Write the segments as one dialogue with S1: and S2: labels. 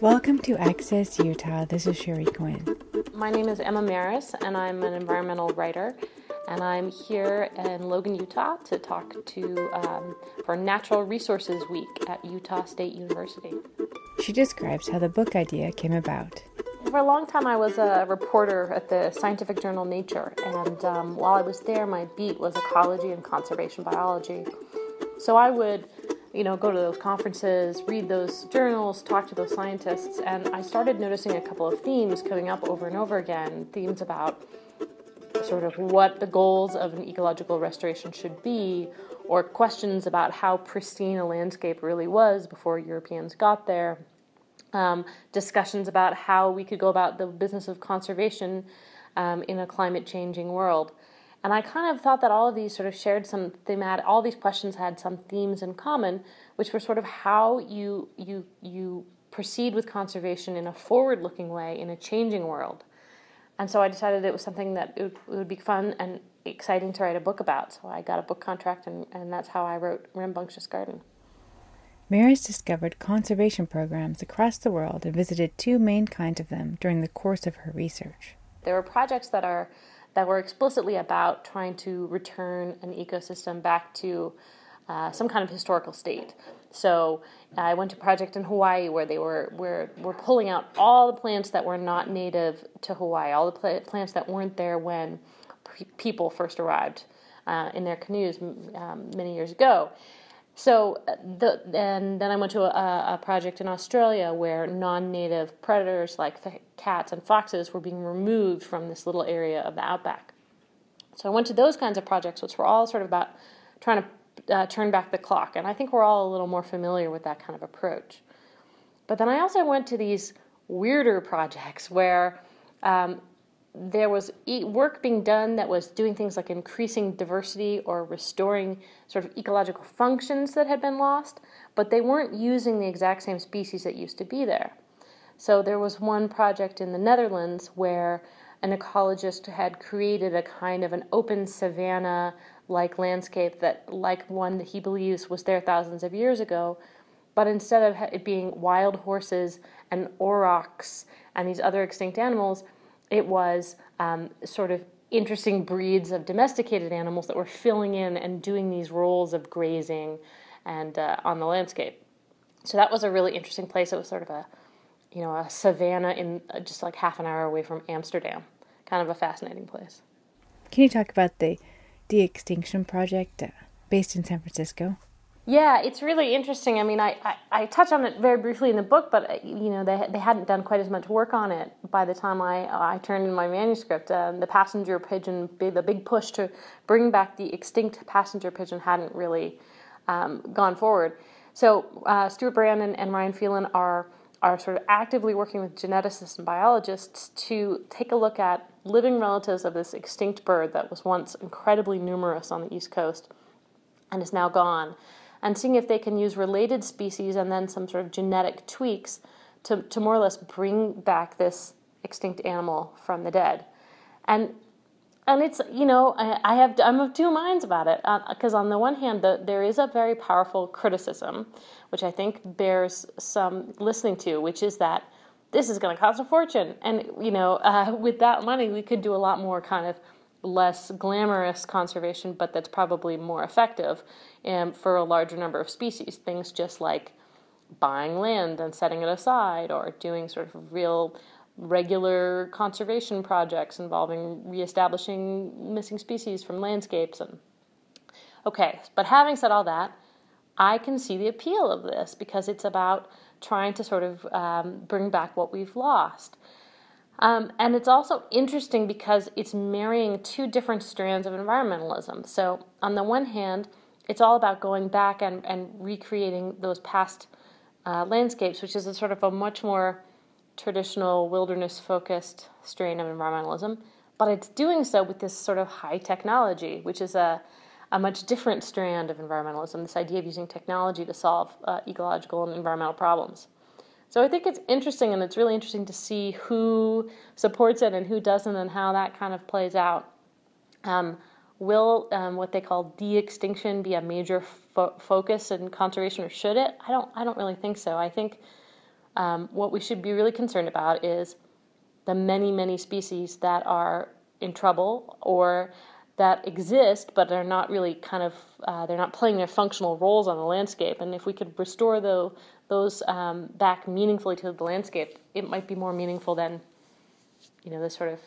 S1: Welcome to Access Utah. This is Sherry Quinn.
S2: My name is Emma Marris, and I'm an environmental writer. And I'm here in Logan, Utah to talk to um, for Natural Resources Week at Utah State University.
S1: She describes how the book idea came about.
S2: For a long time, I was a reporter at the scientific journal Nature, and um, while I was there, my beat was ecology and conservation biology. So I would, you know, go to those conferences, read those journals, talk to those scientists, and I started noticing a couple of themes coming up over and over again. Themes about sort of what the goals of an ecological restoration should be, or questions about how pristine a landscape really was before Europeans got there. Um, discussions about how we could go about the business of conservation um, in a climate changing world. And I kind of thought that all of these sort of shared some thematic, all these questions had some themes in common, which were sort of how you, you, you proceed with conservation in a forward looking way in a changing world. And so I decided it was something that it would, it would, be fun and exciting to write a book about. So I got a book contract, and, and that's how I wrote Rambunctious Garden.
S1: Marris discovered conservation programs across the world and visited two main kinds of them during the course of her research.
S2: There are projects that are that were explicitly about trying to return an ecosystem back to uh, some kind of historical state. So I went to a project in Hawaii where they were were, were pulling out all the plants that were not native to Hawaii, all the pl- plants that weren't there when people first arrived uh, in their canoes um, many years ago. So uh, the, and then I went to a, a project in Australia where non-native predators like cats and foxes were being removed from this little area of the outback. So I went to those kinds of projects, which were all sort of about trying to uh, turn back the clock, and I think we're all a little more familiar with that kind of approach. But then I also went to these weirder projects where um, there was work being done that was doing things like increasing diversity or restoring sort of ecological functions that had been lost, but they weren't using the exact same species that used to be there. So there was one project in the Netherlands where an ecologist had created a kind of an open savanna like landscape that like one that he believes was there thousands of years ago but instead of it being wild horses and aurochs and these other extinct animals it was um, sort of interesting breeds of domesticated animals that were filling in and doing these roles of grazing and uh, on the landscape. So that was a really interesting place. It was sort of a, you know, a savanna in uh, just like half an hour away from Amsterdam. Kind of a fascinating place.
S1: Can you talk about the de-extinction project uh, based in San Francisco?
S2: Yeah, it's really interesting. I mean, I, I, I, touch on it very briefly in the book, but uh, you know they they hadn't done quite as much work on it by the time I I turned in my manuscript. Um, the passenger pigeon, the big push to bring back the extinct passenger pigeon hadn't really um, gone forward. So uh, Stuart Brandon and Ryan Phelan are are sort of actively working with geneticists and biologists to take a look at living relatives of this extinct bird that was once incredibly numerous on the East Coast and is now gone and seeing if they can use related species and then some sort of genetic tweaks to, to more or less bring back this extinct animal from the dead. And and it's you know I, I have I'm of two minds about it because uh, on the one hand the, there is a very powerful criticism, which I think bears some listening to, which is that this is going to cost a fortune, and you know uh, with that money we could do a lot more kind of less glamorous conservation, but that's probably more effective um, for a larger number of species. Things just like buying land and setting it aside, or doing sort of real regular conservation projects involving reestablishing missing species from landscapes and okay but having said all that i can see the appeal of this because it's about trying to sort of um, bring back what we've lost um, and it's also interesting because it's marrying two different strands of environmentalism. So, on the one hand, it's all about going back and, and recreating those past uh, landscapes, which is a sort of a much more traditional wilderness focused strain of environmentalism. But it's doing so with this sort of high technology, which is a, a much different strand of environmentalism this idea of using technology to solve uh, ecological and environmental problems. So I think it's interesting, and it's really interesting to see who supports it and who doesn't, and how that kind of plays out. Um, will um, what they call de-extinction be a major fo- focus in conservation, or should it? I don't. I don't really think so. I think Um, what we should be really concerned about is the many, many species that are in trouble or that exist but are not really kind of uh, they're not playing their functional roles on the landscape and if we could restore the, those um, back meaningfully to the landscape it might be more meaningful than you know this sort of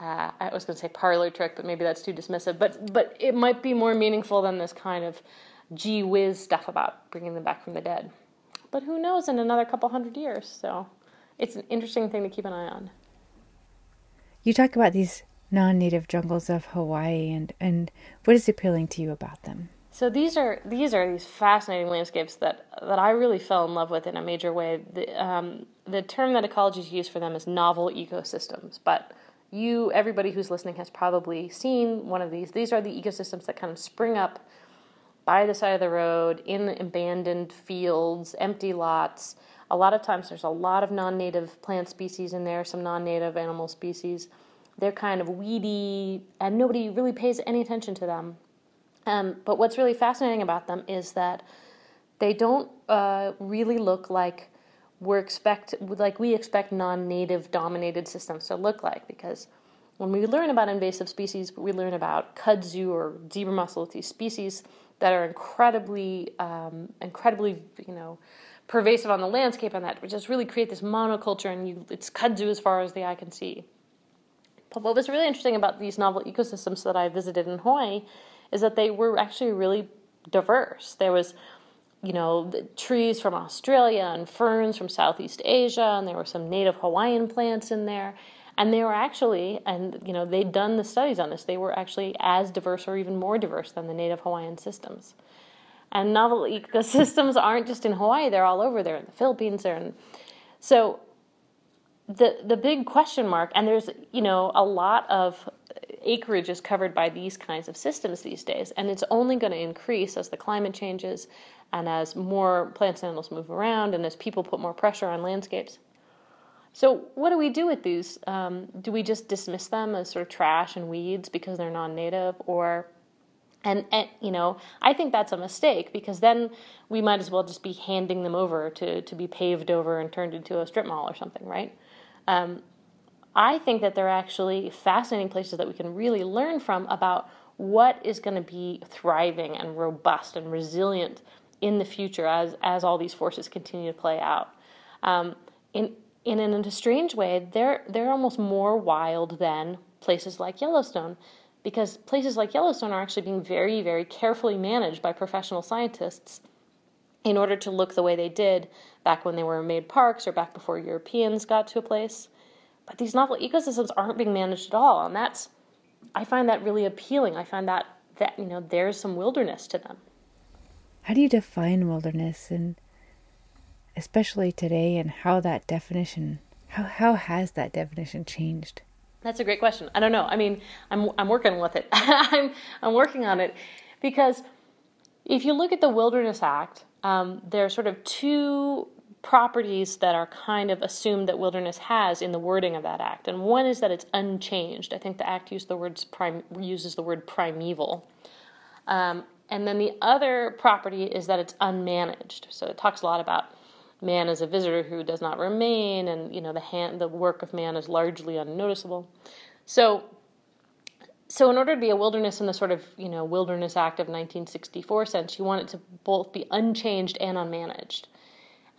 S2: uh, I was going to say parlor trick but maybe that's too dismissive but but it might be more meaningful than this kind of gee whiz stuff about bringing them back from the dead but who knows in another couple hundred years so it's an interesting thing to keep an eye on
S1: you talk about these non-native jungles of Hawaii and and what is appealing to you about them?
S2: So these are these are these fascinating landscapes that that I really fell in love with in a major way. The um, the term that ecologists use for them is novel ecosystems, but you everybody who's listening has probably seen one of these. These are the ecosystems that kind of spring up by the side of the road in abandoned fields, empty lots. A lot of times there's a lot of non-native plant species in there, some non-native animal species they're kind of weedy, and nobody really pays any attention to them. Um, but what's really fascinating about them is that they don't uh, really look like we're expect like we expect non-native dominated systems to look like because when we learn about invasive species, we learn about kudzu or zebra mussel, these species that are incredibly, um, incredibly, you know, pervasive on the landscape, and that just really create this monoculture, and you, it's kudzu as far as the eye can see. But what was really interesting about these novel ecosystems that I visited in Hawaii is that they were actually really diverse. There was, you know, trees from Australia and ferns from Southeast Asia, and there were some native Hawaiian plants in there. And they were actually, and you know, they'd done the studies on this, they were actually as diverse or even more diverse than the native Hawaiian systems. And novel ecosystems aren't just in Hawaii, they're all over. They're in the Philippines, they're in. So the the big question mark and there's you know a lot of acreage is covered by these kinds of systems these days and it's only going to increase as the climate changes and as more plants and animals move around and as people put more pressure on landscapes. So what do we do with these? Um, do we just dismiss them as sort of trash and weeds because they're non-native or and, and, you know i think that's a mistake because then we might as well just be handing them over to, to be paved over and turned into a strip mall or something right? Um, I think that they're actually fascinating places that we can really learn from about what is going to be thriving and robust and resilient in the future as, as all these forces continue to play out. Um, in, in, in a strange way, they're, they're almost more wild than places like Yellowstone because places like Yellowstone are actually being very, very carefully managed by professional scientists in order to look the way they did back when they were made parks or back before Europeans got to a place. But these novel ecosystems aren't being managed at all, and that's I find that really appealing. I find that that you know there's some wilderness to them.
S1: How do you define wilderness and especially today and how that definition how how has that definition changed?
S2: That's a great question. I don't know. I mean, I'm I'm working with it. I'm I'm working on it because if you look at the Wilderness Act, um, there are sort of two properties that are kind of assumed that wilderness has in the wording of that act, and one is that it's unchanged. I think the act uses the words uses the word primeval, um, and then the other property is that it's unmanaged. So it talks a lot about man as a visitor who does not remain, and you know the hand, the work of man is largely unnoticeable. So so in order to be a wilderness in the sort of you know wilderness act of 1964 sense you want it to both be unchanged and unmanaged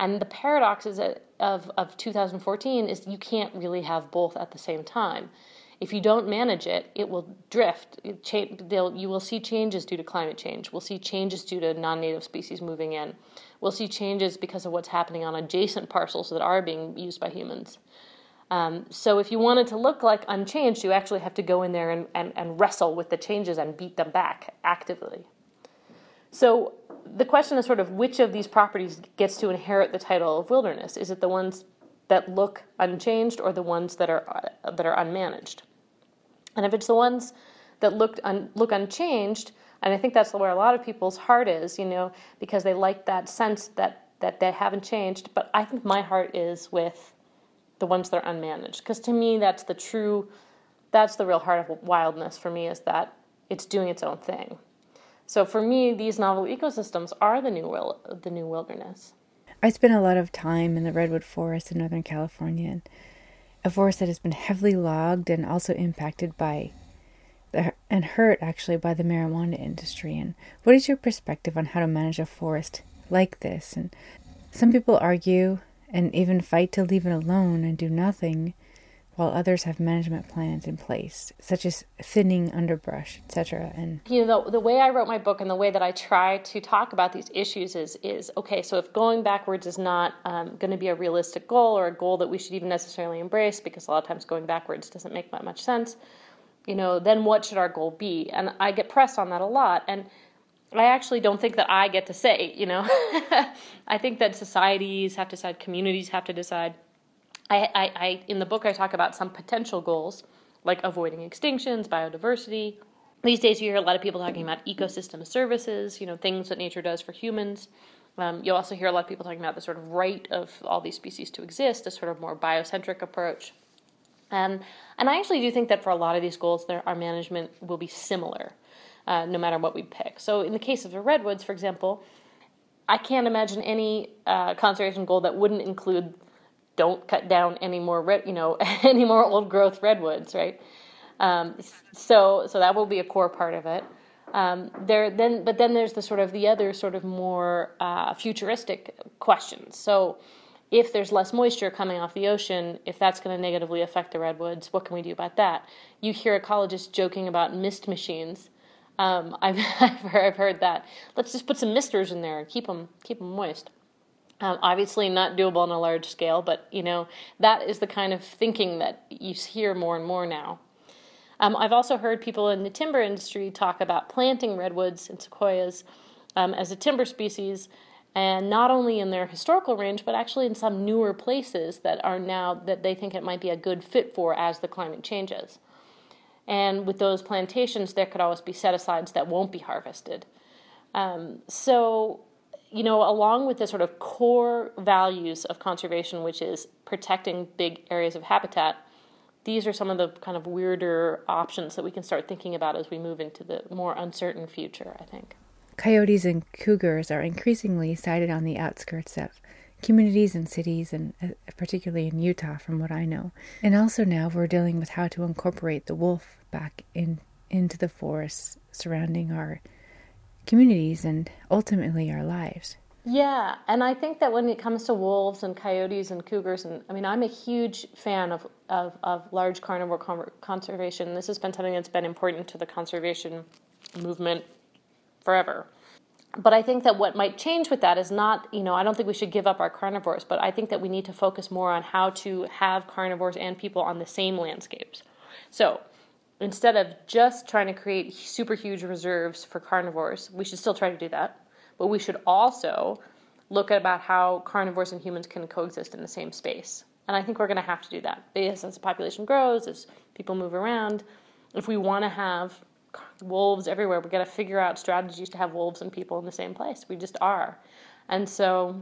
S2: and the paradox is of, of 2014 is you can't really have both at the same time. If you don't manage it it will drift. You will see changes due to climate change. We'll see changes due to non-native species moving in. We'll see changes because of what's happening on adjacent parcels that are being used by humans. Um, so if you want it to look like unchanged, you actually have to go in there and, and, and wrestle with the changes and beat them back actively. So the question is sort of which of these properties gets to inherit the title of wilderness? Is it the ones that look unchanged or the ones that are that are unmanaged? And if it's the ones that look un, look unchanged, and I think that's where a lot of people's heart is, you know, because they like that sense that that they haven't changed. But I think my heart is with the ones that are unmanaged because to me that's the true that's the real heart of wildness for me is that it's doing its own thing so for me these novel ecosystems are the new wil- the new wilderness
S1: I spent a lot of time in the redwood forest in Northern California, a forest that has been heavily logged and also impacted by the, and hurt actually by the marijuana industry. And what is your perspective on how to manage a forest like this? And some people argue and even fight to leave it alone and do nothing while others have management plans in place, such as thinning underbrush, etc. And
S2: you know, the, the way I wrote my book and the way that I try to talk about these issues is is okay. So if going backwards is not um, going to be a realistic goal or a goal that we should even necessarily embrace, because a lot of times going backwards doesn't make that much sense, you know, then what should our goal be? And I get pressed on that a lot, and I actually don't think that I get to say. You know, I think that societies have to decide, communities have to decide I, I, I, in the book, I talk about some potential goals like avoiding extinctions, biodiversity. These days, you hear a lot of people talking about ecosystem services, you know, things that nature does for humans. Um, you'll also hear a lot of people talking about the sort of right of all these species to exist, a sort of more biocentric approach. Um, and I actually do think that for a lot of these goals, there, our management will be similar, uh, no matter what we pick. So, in the case of the redwoods, for example, I can't imagine any uh, conservation goal that wouldn't include don't cut down any more red, you know, any more old growth redwoods, right? Um, so, so that will be a core part of it. Um, there then, but then there's the sort of the other sort of more uh, futuristic questions. So, if there's less moisture coming off the ocean, if that's going to negatively affect the redwoods, what can we do about that? You hear ecologists joking about mist machines. Um, I've, I've, heard, I've heard that. Let's just put some misters in there and keep them keep them moist. Um, obviously, not doable on a large scale, but you know that is the kind of thinking that you hear more and more now. Um, I've also heard people in the timber industry talk about planting redwoods and sequoias um, as a timber species, and not only in their historical range, but actually in some newer places that are now that they think it might be a good fit for as the climate changes. And with those plantations, there could always be set asides that won't be harvested. Um, so you know, along with the sort of core values of conservation, which is protecting big areas of habitat, these are some of the kind of weirder options that we can start thinking about as we move into the more uncertain future, I think.
S1: Coyotes and cougars are increasingly sighted on the outskirts of communities and cities, and uh, particularly in Utah, from what I know. And also now we're dealing with how to incorporate the wolf back in into the forests surrounding our communities and ultimately our lives.
S2: Yeah, and I think that when it comes to wolves and coyotes and cougars, and I mean, I'm a huge fan of, of, of large carnivore conservation. This has been something that's been important to the conservation movement forever. But I think that what might change with that is not, you know, I don't think we should give up our carnivores, but I think that we need to focus more on how to have carnivores and people on the same landscapes. So, instead of just trying to create super huge reserves for carnivores, we should still try to do that, but we should also look at about how carnivores and humans can coexist in the same space. And I think we're going to have to do that because as the population grows, as people move around, if we want to have wolves everywhere, we've got to figure out strategies to have wolves and people in the same place. We just are, and so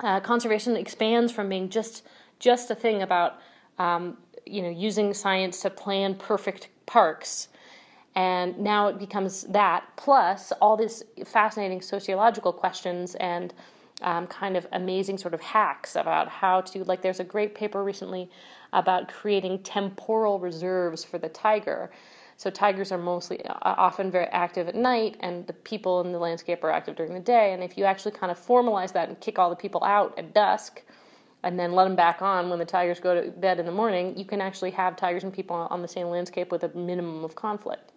S2: uh, conservation expands from being just just a thing about um, you know, using science to plan perfect parks. And now it becomes that, plus all these fascinating sociological questions and um, kind of amazing sort of hacks about how to, like, there's a great paper recently about creating temporal reserves for the tiger. So tigers are mostly uh, often very active at night, and the people in the landscape are active during the day. And if you actually kind of formalize that and kick all the people out at dusk, and then let them back on when the tigers go to bed in the morning, you can actually have tigers and people on the same landscape with a minimum of conflict.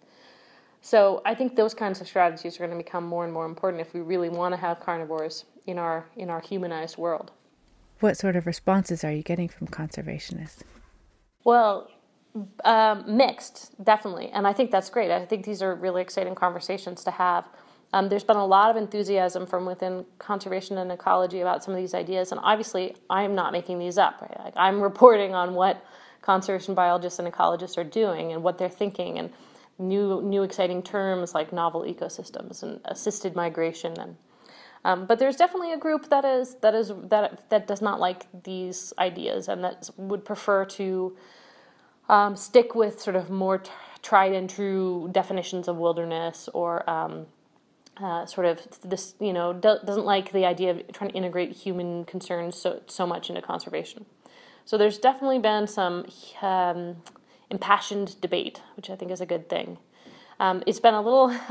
S2: So I think those kinds of strategies are going to become more and more important if we really want to have carnivores in our in our humanized world.
S1: What sort of responses are you getting from conservationists?
S2: Well, um, mixed, definitely, and I think that's great. I think these are really exciting conversations to have. Um, there's been a lot of enthusiasm from within conservation and ecology about some of these ideas, and obviously, I'm not making these up. Right? Like, I'm reporting on what conservation biologists and ecologists are doing and what they're thinking, and new new exciting terms like novel ecosystems and assisted migration. And um, but there's definitely a group that is that is that that does not like these ideas and that would prefer to um, stick with sort of more t- tried and true definitions of wilderness or um, uh, sort of this, you know, do, doesn't like the idea of trying to integrate human concerns so so much into conservation. So there's definitely been some um, impassioned debate, which I think is a good thing. Um, it's been a little.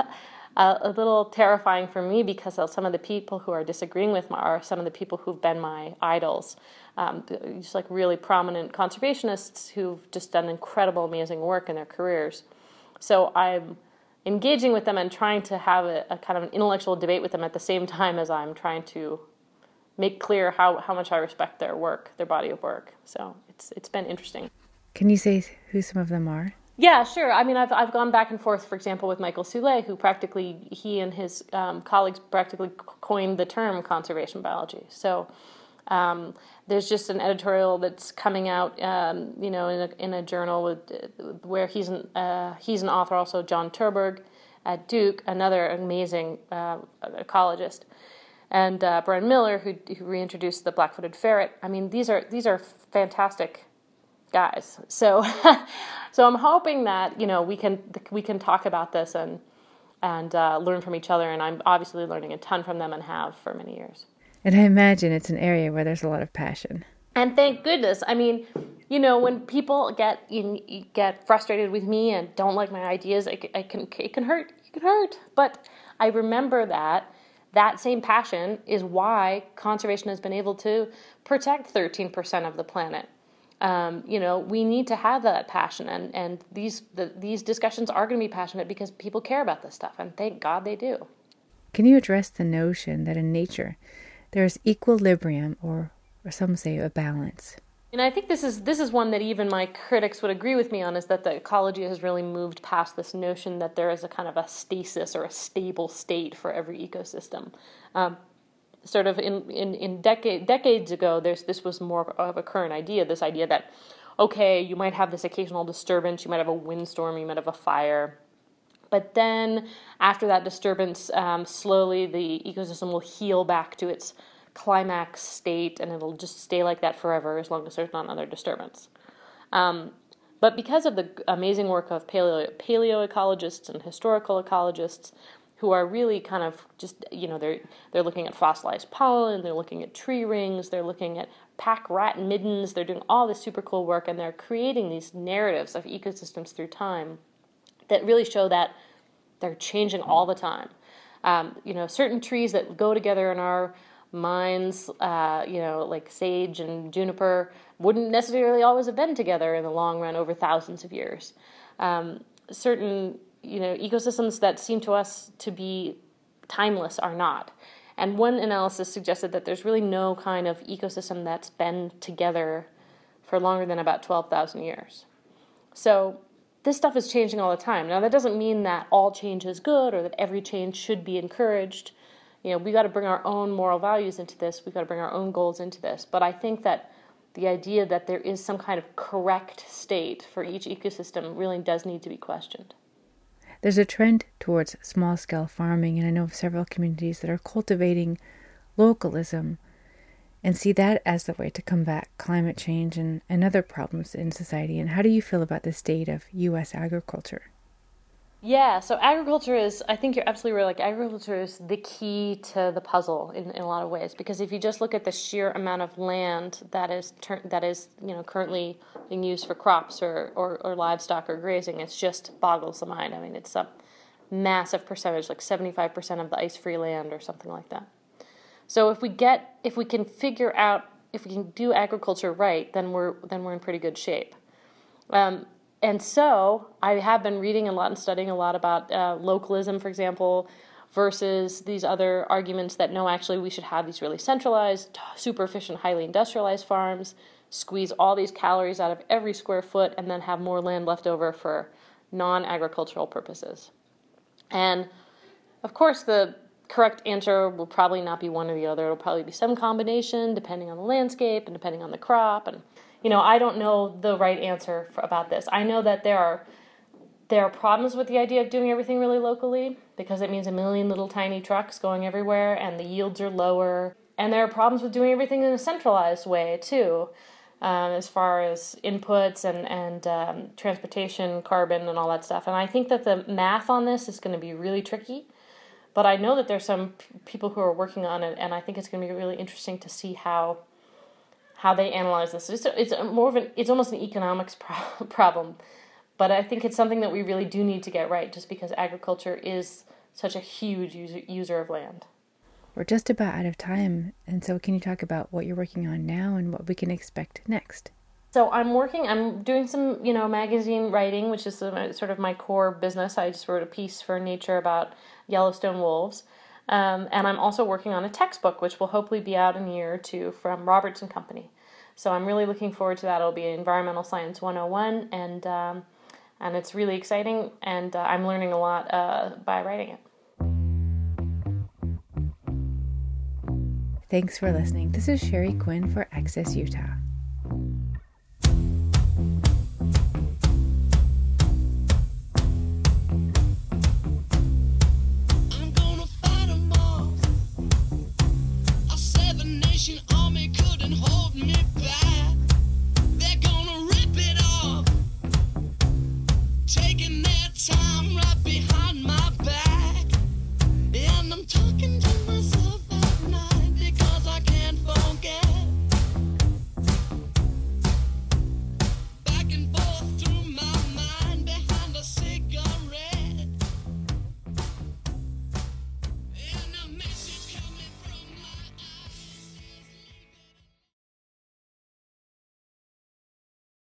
S2: a little terrifying for me because some of the people who are disagreeing with me are some of the people who've been my idols, um, just like really prominent conservationists who've just done incredible, amazing work in their careers. So I'm engaging with them and trying to have a, a, kind of an intellectual debate with them at the same time as I'm trying to make clear how, how much I respect their work, their body of work. So it's it's been interesting.
S1: Can you say who some of them are?
S2: Yeah, sure. I mean, I've I've gone back and forth, for example, with Michael Soule, who practically he and his um, colleagues practically coined the term conservation biology. So. Um, there's just an editorial that's coming out, um, you know, in a, in a journal with, where he's an uh, he's an author, also John Terborgh at Duke, another amazing uh, ecologist, and uh, Brian Miller, who, who reintroduced the black-footed ferret. I mean, these are these are fantastic guys. So, so I'm hoping that you know we can we can talk about this and and uh, learn from each other. And I'm obviously learning a ton from them and have for many years.
S1: And I imagine it's an area where there's a lot of passion.
S2: And thank goodness. I mean, you know, when people get you, get frustrated with me and don't like my ideas, it, it can it can hurt. It can hurt. But I remember that that same passion is why conservation has been able to protect 13% of the planet um, you know, we need to have that passion, and and these the, these discussions are going to be passionate because people care about this stuff, and thank God they do.
S1: Can you address the notion that in nature there is equilibrium, or or some say a balance?
S2: And I think this is this is one that even my critics would agree with me on is that the ecology has really moved past this notion that there is a kind of a stasis or a stable state for every ecosystem. Um, sort of in, in, in decade, decades ago, there's, this was more of a current idea this idea that, okay, you might have this occasional disturbance, you might have a windstorm, you might have a fire. But then, after that disturbance, um, slowly the ecosystem will heal back to its climax state and it'll just stay like that forever as long as there's not another disturbance. Um, but because of the amazing work of paleo, paleoecologists and historical ecologists, who are really kind of just you know they're they're looking at fossilized pollen, they're looking at tree rings, they're looking at pack rat middens, they're doing all this super cool work and they're creating these narratives of ecosystems through time that really show that they're changing all the time. Um, you know, certain trees that go together in our minds, uh, you know, like sage and juniper, wouldn't necessarily always have been together in the long run over thousands of years. Um, certain you know ecosystems that seem to us to be timeless are not. And one analysis suggested that there's really no kind of ecosystem that's been together for longer than about 12,000 years. So this stuff is changing all the time. Now that doesn't mean that all change is good or that every change should be encouraged. You know, we got to bring our own moral values into this. We got to bring our own goals into this. But I think that the idea that there is some kind of correct state for each ecosystem really does need to be questioned.
S1: There's a trend towards small scale farming, and I know of several communities that are cultivating localism and see that as the way to combat climate change and, and other problems in society. And how do you feel about the state of U.S. agriculture?
S2: Yeah, so agriculture is, I think you're absolutely right. Like, agriculture is the key to the puzzle in, in a lot of ways. Because if you just look at the sheer amount of land that is, ter- that is you know, currently being used for crops or, or, or livestock or grazing, it just boggles the mind. I mean, it's a massive percentage, like 75% of the ice free land or something like that. So if we get, if we can figure out, if we can do agriculture right, then we're, then we're in pretty good shape. Um, and so I have been reading a lot and studying a lot about uh, localism, for example, versus these other arguments that no, actually, we should have these really centralized, super efficient, highly industrialized farms, squeeze all these calories out of every square foot, and then have more land left over for non agricultural purposes. And of course, the correct answer will probably not be one or the other. It'll probably be some combination depending on the landscape and depending on the crop and you know, I don't know the right answer for, about this. I know that there are there are problems with the idea of doing everything really locally because it means a million little tiny trucks going everywhere and the yields are lower. And there are problems with doing everything in a centralized way too, um, as far as inputs and and um, transportation, carbon, and all that stuff. And I think that the math on this is going to be really tricky. but I know that there's some p- people who are working on it, and I think it's going to be really interesting to see how how they analyze this. It's, it's a more of an it's almost an economics pro- problem, but I think it's something that we really do need to get right, just because agriculture is such a huge user, user of land.
S1: We're just about out of time, and so can you talk about what you're working on now and what we can expect next?
S2: So I'm working. I'm doing some, you know, magazine writing, which is sort of my core business. I just wrote a piece for Nature about Yellowstone wolves, um, and I'm also working on a textbook, which will hopefully be out in a year or two from Roberts and Company. So I'm really looking forward to that. It'll be Environmental Science 101, and um, and it's really exciting, and uh, I'm learning a lot uh, by writing it.
S1: Thanks for listening. This is Sherry Quinn for Access Utah.